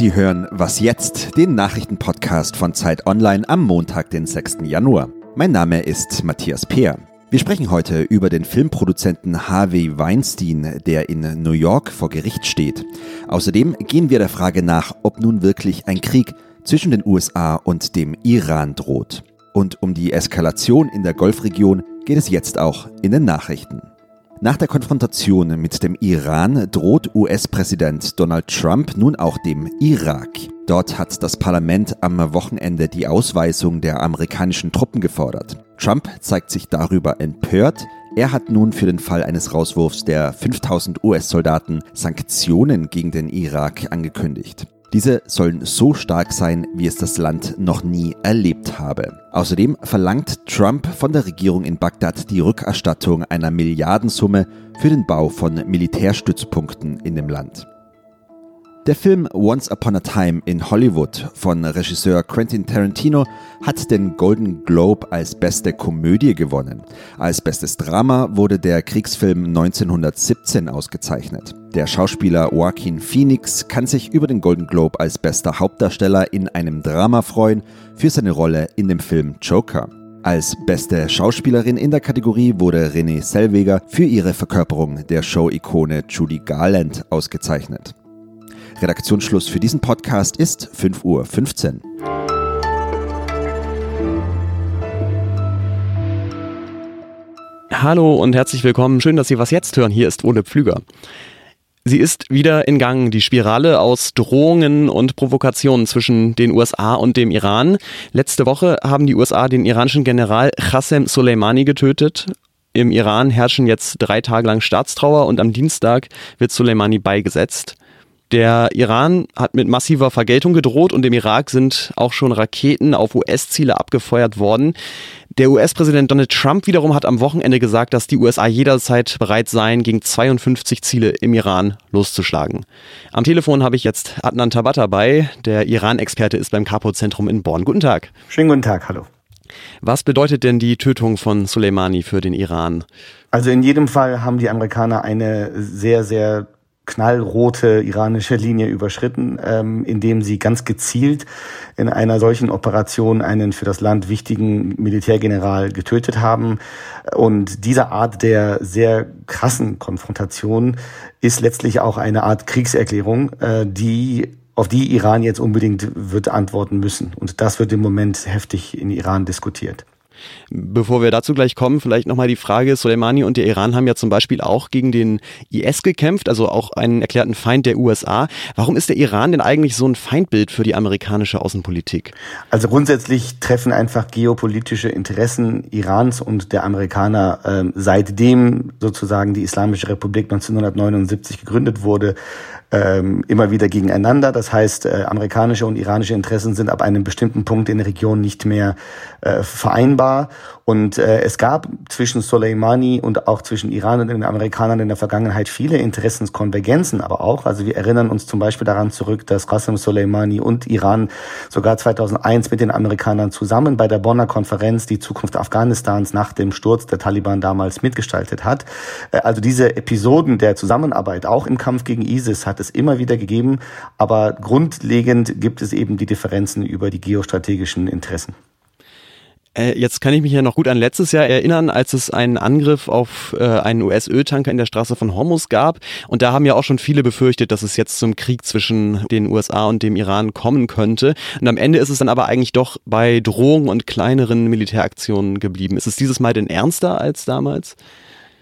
Sie hören Was jetzt, den Nachrichtenpodcast von Zeit Online am Montag, den 6. Januar. Mein Name ist Matthias Peer. Wir sprechen heute über den Filmproduzenten Harvey Weinstein, der in New York vor Gericht steht. Außerdem gehen wir der Frage nach, ob nun wirklich ein Krieg zwischen den USA und dem Iran droht. Und um die Eskalation in der Golfregion geht es jetzt auch in den Nachrichten. Nach der Konfrontation mit dem Iran droht US-Präsident Donald Trump nun auch dem Irak. Dort hat das Parlament am Wochenende die Ausweisung der amerikanischen Truppen gefordert. Trump zeigt sich darüber empört. Er hat nun für den Fall eines Rauswurfs der 5000 US-Soldaten Sanktionen gegen den Irak angekündigt. Diese sollen so stark sein, wie es das Land noch nie erlebt habe. Außerdem verlangt Trump von der Regierung in Bagdad die Rückerstattung einer Milliardensumme für den Bau von Militärstützpunkten in dem Land. Der Film Once Upon a Time in Hollywood von Regisseur Quentin Tarantino hat den Golden Globe als beste Komödie gewonnen. Als bestes Drama wurde der Kriegsfilm 1917 ausgezeichnet. Der Schauspieler Joaquin Phoenix kann sich über den Golden Globe als bester Hauptdarsteller in einem Drama freuen für seine Rolle in dem Film Joker. Als beste Schauspielerin in der Kategorie wurde Renée Zellweger für ihre Verkörperung der Show-Ikone Judy Garland ausgezeichnet. Redaktionsschluss für diesen Podcast ist 5.15 Uhr. Hallo und herzlich willkommen. Schön, dass Sie was jetzt hören. Hier ist Ole Pflüger. Sie ist wieder in Gang, die Spirale aus Drohungen und Provokationen zwischen den USA und dem Iran. Letzte Woche haben die USA den iranischen General Qasem Soleimani getötet. Im Iran herrschen jetzt drei Tage lang Staatstrauer und am Dienstag wird Soleimani beigesetzt. Der Iran hat mit massiver Vergeltung gedroht und im Irak sind auch schon Raketen auf US-Ziele abgefeuert worden. Der US-Präsident Donald Trump wiederum hat am Wochenende gesagt, dass die USA jederzeit bereit seien, gegen 52 Ziele im Iran loszuschlagen. Am Telefon habe ich jetzt Adnan Tabata bei. Der Iran-Experte ist beim Capo-Zentrum in Bonn. Guten Tag. Schönen guten Tag, hallo. Was bedeutet denn die Tötung von Soleimani für den Iran? Also in jedem Fall haben die Amerikaner eine sehr, sehr knallrote iranische Linie überschritten, ähm, indem sie ganz gezielt in einer solchen Operation einen für das Land wichtigen Militärgeneral getötet haben. Und diese Art der sehr krassen Konfrontation ist letztlich auch eine Art Kriegserklärung, äh, die auf die Iran jetzt unbedingt wird antworten müssen. Und das wird im Moment heftig in Iran diskutiert. Bevor wir dazu gleich kommen, vielleicht nochmal die Frage, Soleimani und der Iran haben ja zum Beispiel auch gegen den IS gekämpft, also auch einen erklärten Feind der USA. Warum ist der Iran denn eigentlich so ein Feindbild für die amerikanische Außenpolitik? Also grundsätzlich treffen einfach geopolitische Interessen Irans und der Amerikaner äh, seitdem sozusagen die Islamische Republik 1979 gegründet wurde, ähm, immer wieder gegeneinander. Das heißt, äh, amerikanische und iranische Interessen sind ab einem bestimmten Punkt in der Region nicht mehr äh, vereinbar. Und äh, es gab zwischen Soleimani und auch zwischen Iran und den Amerikanern in der Vergangenheit viele Interessenskonvergenzen, aber auch, also wir erinnern uns zum Beispiel daran zurück, dass Qasem Soleimani und Iran sogar 2001 mit den Amerikanern zusammen bei der Bonner Konferenz die Zukunft Afghanistans nach dem Sturz der Taliban damals mitgestaltet hat. Also diese Episoden der Zusammenarbeit, auch im Kampf gegen ISIS, hat es immer wieder gegeben, aber grundlegend gibt es eben die Differenzen über die geostrategischen Interessen. Äh, jetzt kann ich mich ja noch gut an letztes Jahr erinnern, als es einen Angriff auf äh, einen US-Öltanker in der Straße von Hormuz gab. Und da haben ja auch schon viele befürchtet, dass es jetzt zum Krieg zwischen den USA und dem Iran kommen könnte. Und am Ende ist es dann aber eigentlich doch bei Drohungen und kleineren Militäraktionen geblieben. Ist es dieses Mal denn ernster als damals?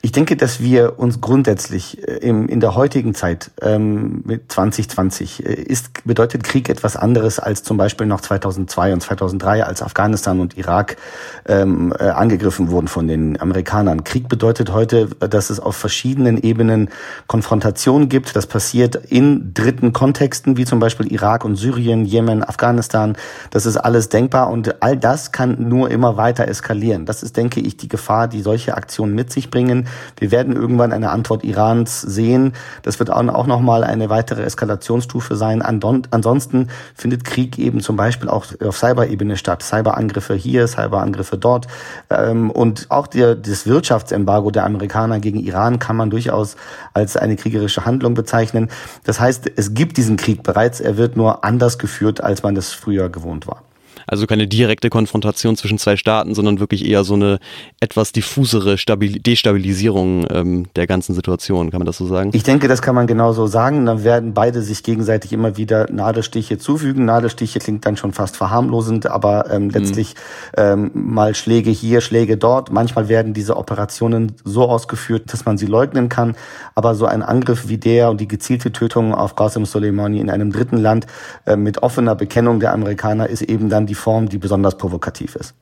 Ich denke, dass wir uns grundsätzlich äh, im, in der heutigen Zeit ähm, mit 2020 äh, ist, bedeutet Krieg etwas anderes als zum Beispiel noch 2002 und 2003, als Afghanistan und Irak ähm, äh, angegriffen wurden von den Amerikanern. Krieg bedeutet heute, dass es auf verschiedenen Ebenen Konfrontationen gibt. Das passiert in dritten Kontexten, wie zum Beispiel Irak und Syrien, Jemen, Afghanistan. Das ist alles denkbar und all das kann nur immer weiter eskalieren. Das ist, denke ich, die Gefahr, die solche Aktionen mit sich bringen Wir werden irgendwann eine Antwort Irans sehen. Das wird auch nochmal eine weitere Eskalationsstufe sein. Ansonsten findet Krieg eben zum Beispiel auch auf Cyberebene statt. Cyberangriffe hier, Cyberangriffe dort. Ähm, und auch der, das Wirtschaftsembargo der Amerikaner gegen Iran kann man durchaus als eine kriegerische Handlung bezeichnen. Das heißt, es gibt diesen Krieg bereits. Er wird nur anders geführt, als man das früher gewohnt war. Also keine direkte Konfrontation zwischen zwei Staaten, sondern wirklich eher so eine etwas diffusere Stabil Destabilisierung ähm, der ganzen Situation. Kann man das so sagen? Ich denke, das kann man genauso sagen. Dann werden beide sich gegenseitig immer wieder Nadelstiche zufügen. Nadelstiche klingt dann schon fast verharmlosend, aber ähm, mhm. letztlich ähm, mal Schläge hier, Schläge dort. Manchmal werden diese Operationen so ausgeführt, dass man sie leugnen kann. Aber so ein Angriff wie der und die gezielte Tötung auf Qasem Soleimani in einem dritten Land äh, mit offener Bekennung der Amerikaner ist eben dann die Form, die besonders provokativ ist.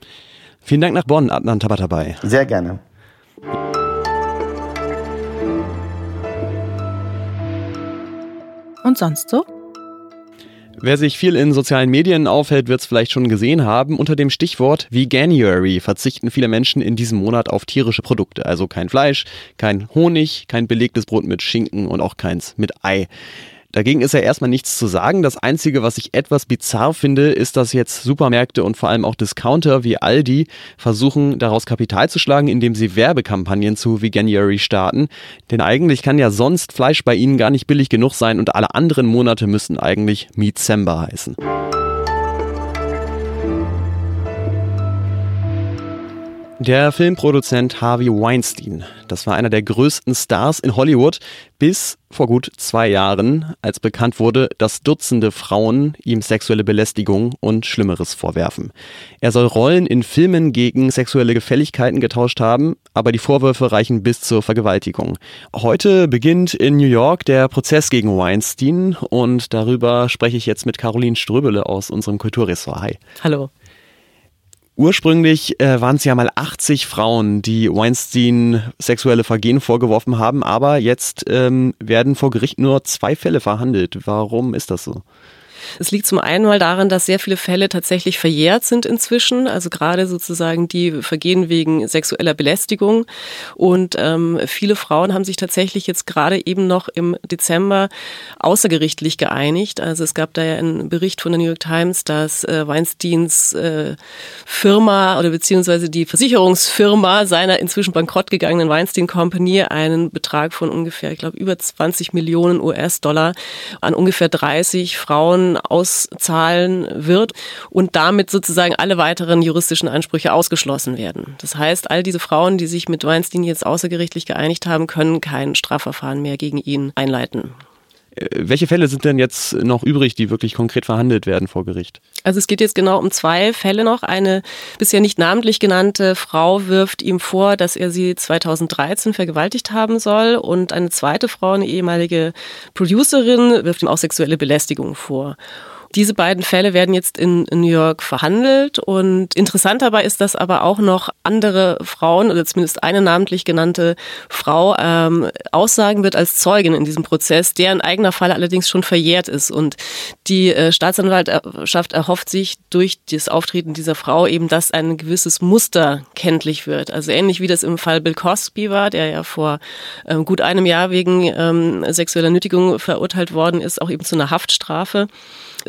Vielen Dank nach Bonn, Adnan Tabatabai. Sehr gerne. Und sonst so? Wer sich viel in sozialen Medien aufhält, wird es vielleicht schon gesehen haben. Unter dem Stichwort Veganuary verzichten viele Menschen in diesem Monat auf tierische Produkte. Also kein Fleisch, kein Honig, kein belegtes Brot mit Schinken und auch keins mit Ei. Dagegen ist ja erstmal nichts zu sagen. Das Einzige, was ich etwas bizarr finde, ist, dass jetzt Supermärkte und vor allem auch Discounter wie Aldi versuchen, daraus Kapital zu schlagen, indem sie Werbekampagnen zu Veganuary starten. Denn eigentlich kann ja sonst Fleisch bei ihnen gar nicht billig genug sein und alle anderen Monate müssen eigentlich Meatzember heißen. Der Filmproduzent Harvey Weinstein, das war einer der größten Stars in Hollywood bis vor gut zwei Jahren, als bekannt wurde, dass Dutzende Frauen ihm sexuelle Belästigung und Schlimmeres vorwerfen. Er soll Rollen in Filmen gegen sexuelle Gefälligkeiten getauscht haben, aber die Vorwürfe reichen bis zur Vergewaltigung. Heute beginnt in New York der Prozess gegen Weinstein und darüber spreche ich jetzt mit Caroline Ströbele aus unserem Kulturressort. Hi. Hallo. Ursprünglich äh, waren es ja mal 80 Frauen, die Weinstein sexuelle Vergehen vorgeworfen haben, aber jetzt ähm, werden vor Gericht nur zwei Fälle verhandelt. Warum ist das so? Es liegt zum einen mal daran, dass sehr viele Fälle tatsächlich verjährt sind inzwischen, also gerade sozusagen die Vergehen wegen sexueller Belästigung. Und ähm, viele Frauen haben sich tatsächlich jetzt gerade eben noch im Dezember außergerichtlich geeinigt. Also es gab da ja einen Bericht von der New York Times, dass äh, Weinsteins äh, Firma oder beziehungsweise die Versicherungsfirma seiner inzwischen bankrott gegangenen Weinstein Company einen Betrag von ungefähr, ich glaube, über 20 Millionen US-Dollar an ungefähr 30 Frauen auszahlen wird und damit sozusagen alle weiteren juristischen Ansprüche ausgeschlossen werden. Das heißt, all diese Frauen, die sich mit Weinstein jetzt außergerichtlich geeinigt haben, können kein Strafverfahren mehr gegen ihn einleiten. Äh, welche Fälle sind denn jetzt noch übrig, die wirklich konkret verhandelt werden vor Gericht? Also es geht jetzt genau um zwei Fälle noch. Eine bisher nicht namentlich genannte Frau wirft ihm vor, dass er sie 2013 vergewaltigt haben soll und eine zweite Frau, eine ehemalige Producerin, wirft ihm auch sexuelle Belästigung vor. Diese beiden Fälle werden jetzt in New York verhandelt und interessant dabei ist, dass aber auch noch andere Frauen oder zumindest eine namentlich genannte Frau ähm, aussagen wird als Zeugin in diesem Prozess, deren eigener Fall allerdings schon verjährt ist und die äh, Staatsanwaltschaft erhofft sich durch das Auftreten dieser Frau eben, dass ein gewisses Muster kenntlich wird. Also ähnlich wie das im Fall Bill Cosby war, der ja vor ähm, gut einem Jahr wegen ähm, sexueller Nötigung verurteilt worden ist, auch eben zu einer Haftstrafe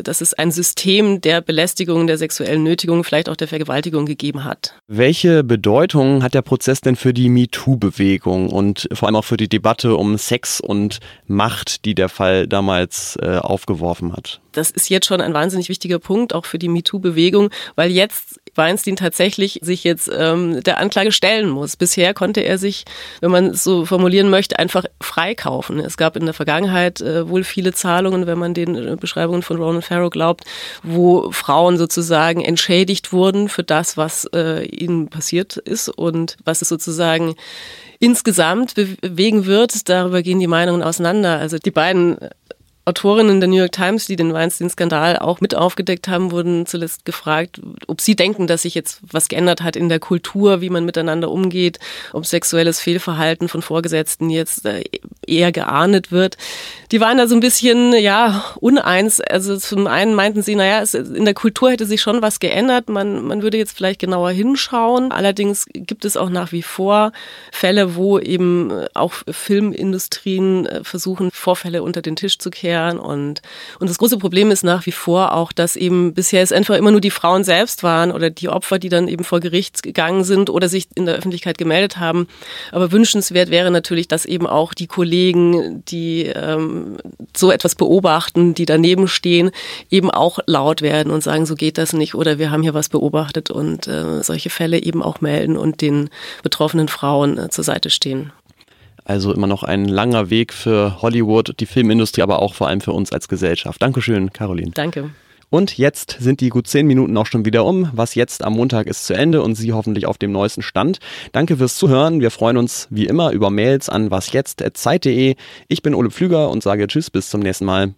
dass es ein System der Belästigung, der sexuellen Nötigung, vielleicht auch der Vergewaltigung gegeben hat. Welche Bedeutung hat der Prozess denn für die MeToo-Bewegung und vor allem auch für die Debatte um Sex und Macht, die der Fall damals äh, aufgeworfen hat? Das ist jetzt schon ein wahnsinnig wichtiger Punkt, auch für die MeToo-Bewegung, weil jetzt Weinstein tatsächlich sich jetzt ähm, der Anklage stellen muss. Bisher konnte er sich, wenn man es so formulieren möchte, einfach freikaufen. Es gab in der Vergangenheit äh, wohl viele Zahlungen, wenn man den äh, Beschreibungen von Ronan Farrow glaubt, wo Frauen sozusagen entschädigt wurden für das, was äh, ihnen passiert ist und was es sozusagen insgesamt bewegen wird. Darüber gehen die Meinungen auseinander. Also die beiden Autorinnen der New York Times, die den Weinstein-Skandal auch mit aufgedeckt haben, wurden zuletzt gefragt, ob sie denken, dass sich jetzt was geändert hat in der Kultur, wie man miteinander umgeht, ob sexuelles Fehlverhalten von Vorgesetzten jetzt äh, eher geahndet wird. Die waren da so ein bisschen, ja, uneins. Also zum einen meinten sie, naja, es, in der Kultur hätte sich schon was geändert. Man, man würde jetzt vielleicht genauer hinschauen. Allerdings gibt es auch nach wie vor Fälle, wo eben auch Filmindustrien äh, versuchen, Vorfälle unter den Tisch zu kehren. Und, und das große Problem ist nach wie vor auch, dass eben bisher es einfach immer nur die Frauen selbst waren oder die Opfer, die dann eben vor Gericht gegangen sind oder sich in der Öffentlichkeit gemeldet haben. Aber wünschenswert wäre natürlich, dass eben auch die Kollegen, die ähm, so etwas beobachten, die daneben stehen, eben auch laut werden und sagen, so geht das nicht oder wir haben hier was beobachtet und äh, solche Fälle eben auch melden und den betroffenen Frauen äh, zur Seite stehen. Also immer noch ein langer Weg für Hollywood, die Filmindustrie, aber auch vor allem für uns als Gesellschaft. Dankeschön, Caroline. Danke. Und jetzt sind die gut zehn Minuten auch schon wieder um. Was jetzt am Montag ist zu Ende und Sie hoffentlich auf dem neuesten Stand. Danke fürs Zuhören. Wir freuen uns wie immer über Mails an wasjetzt.zeit.de. Ich bin Ole Pflüger und sage Tschüss bis zum nächsten Mal.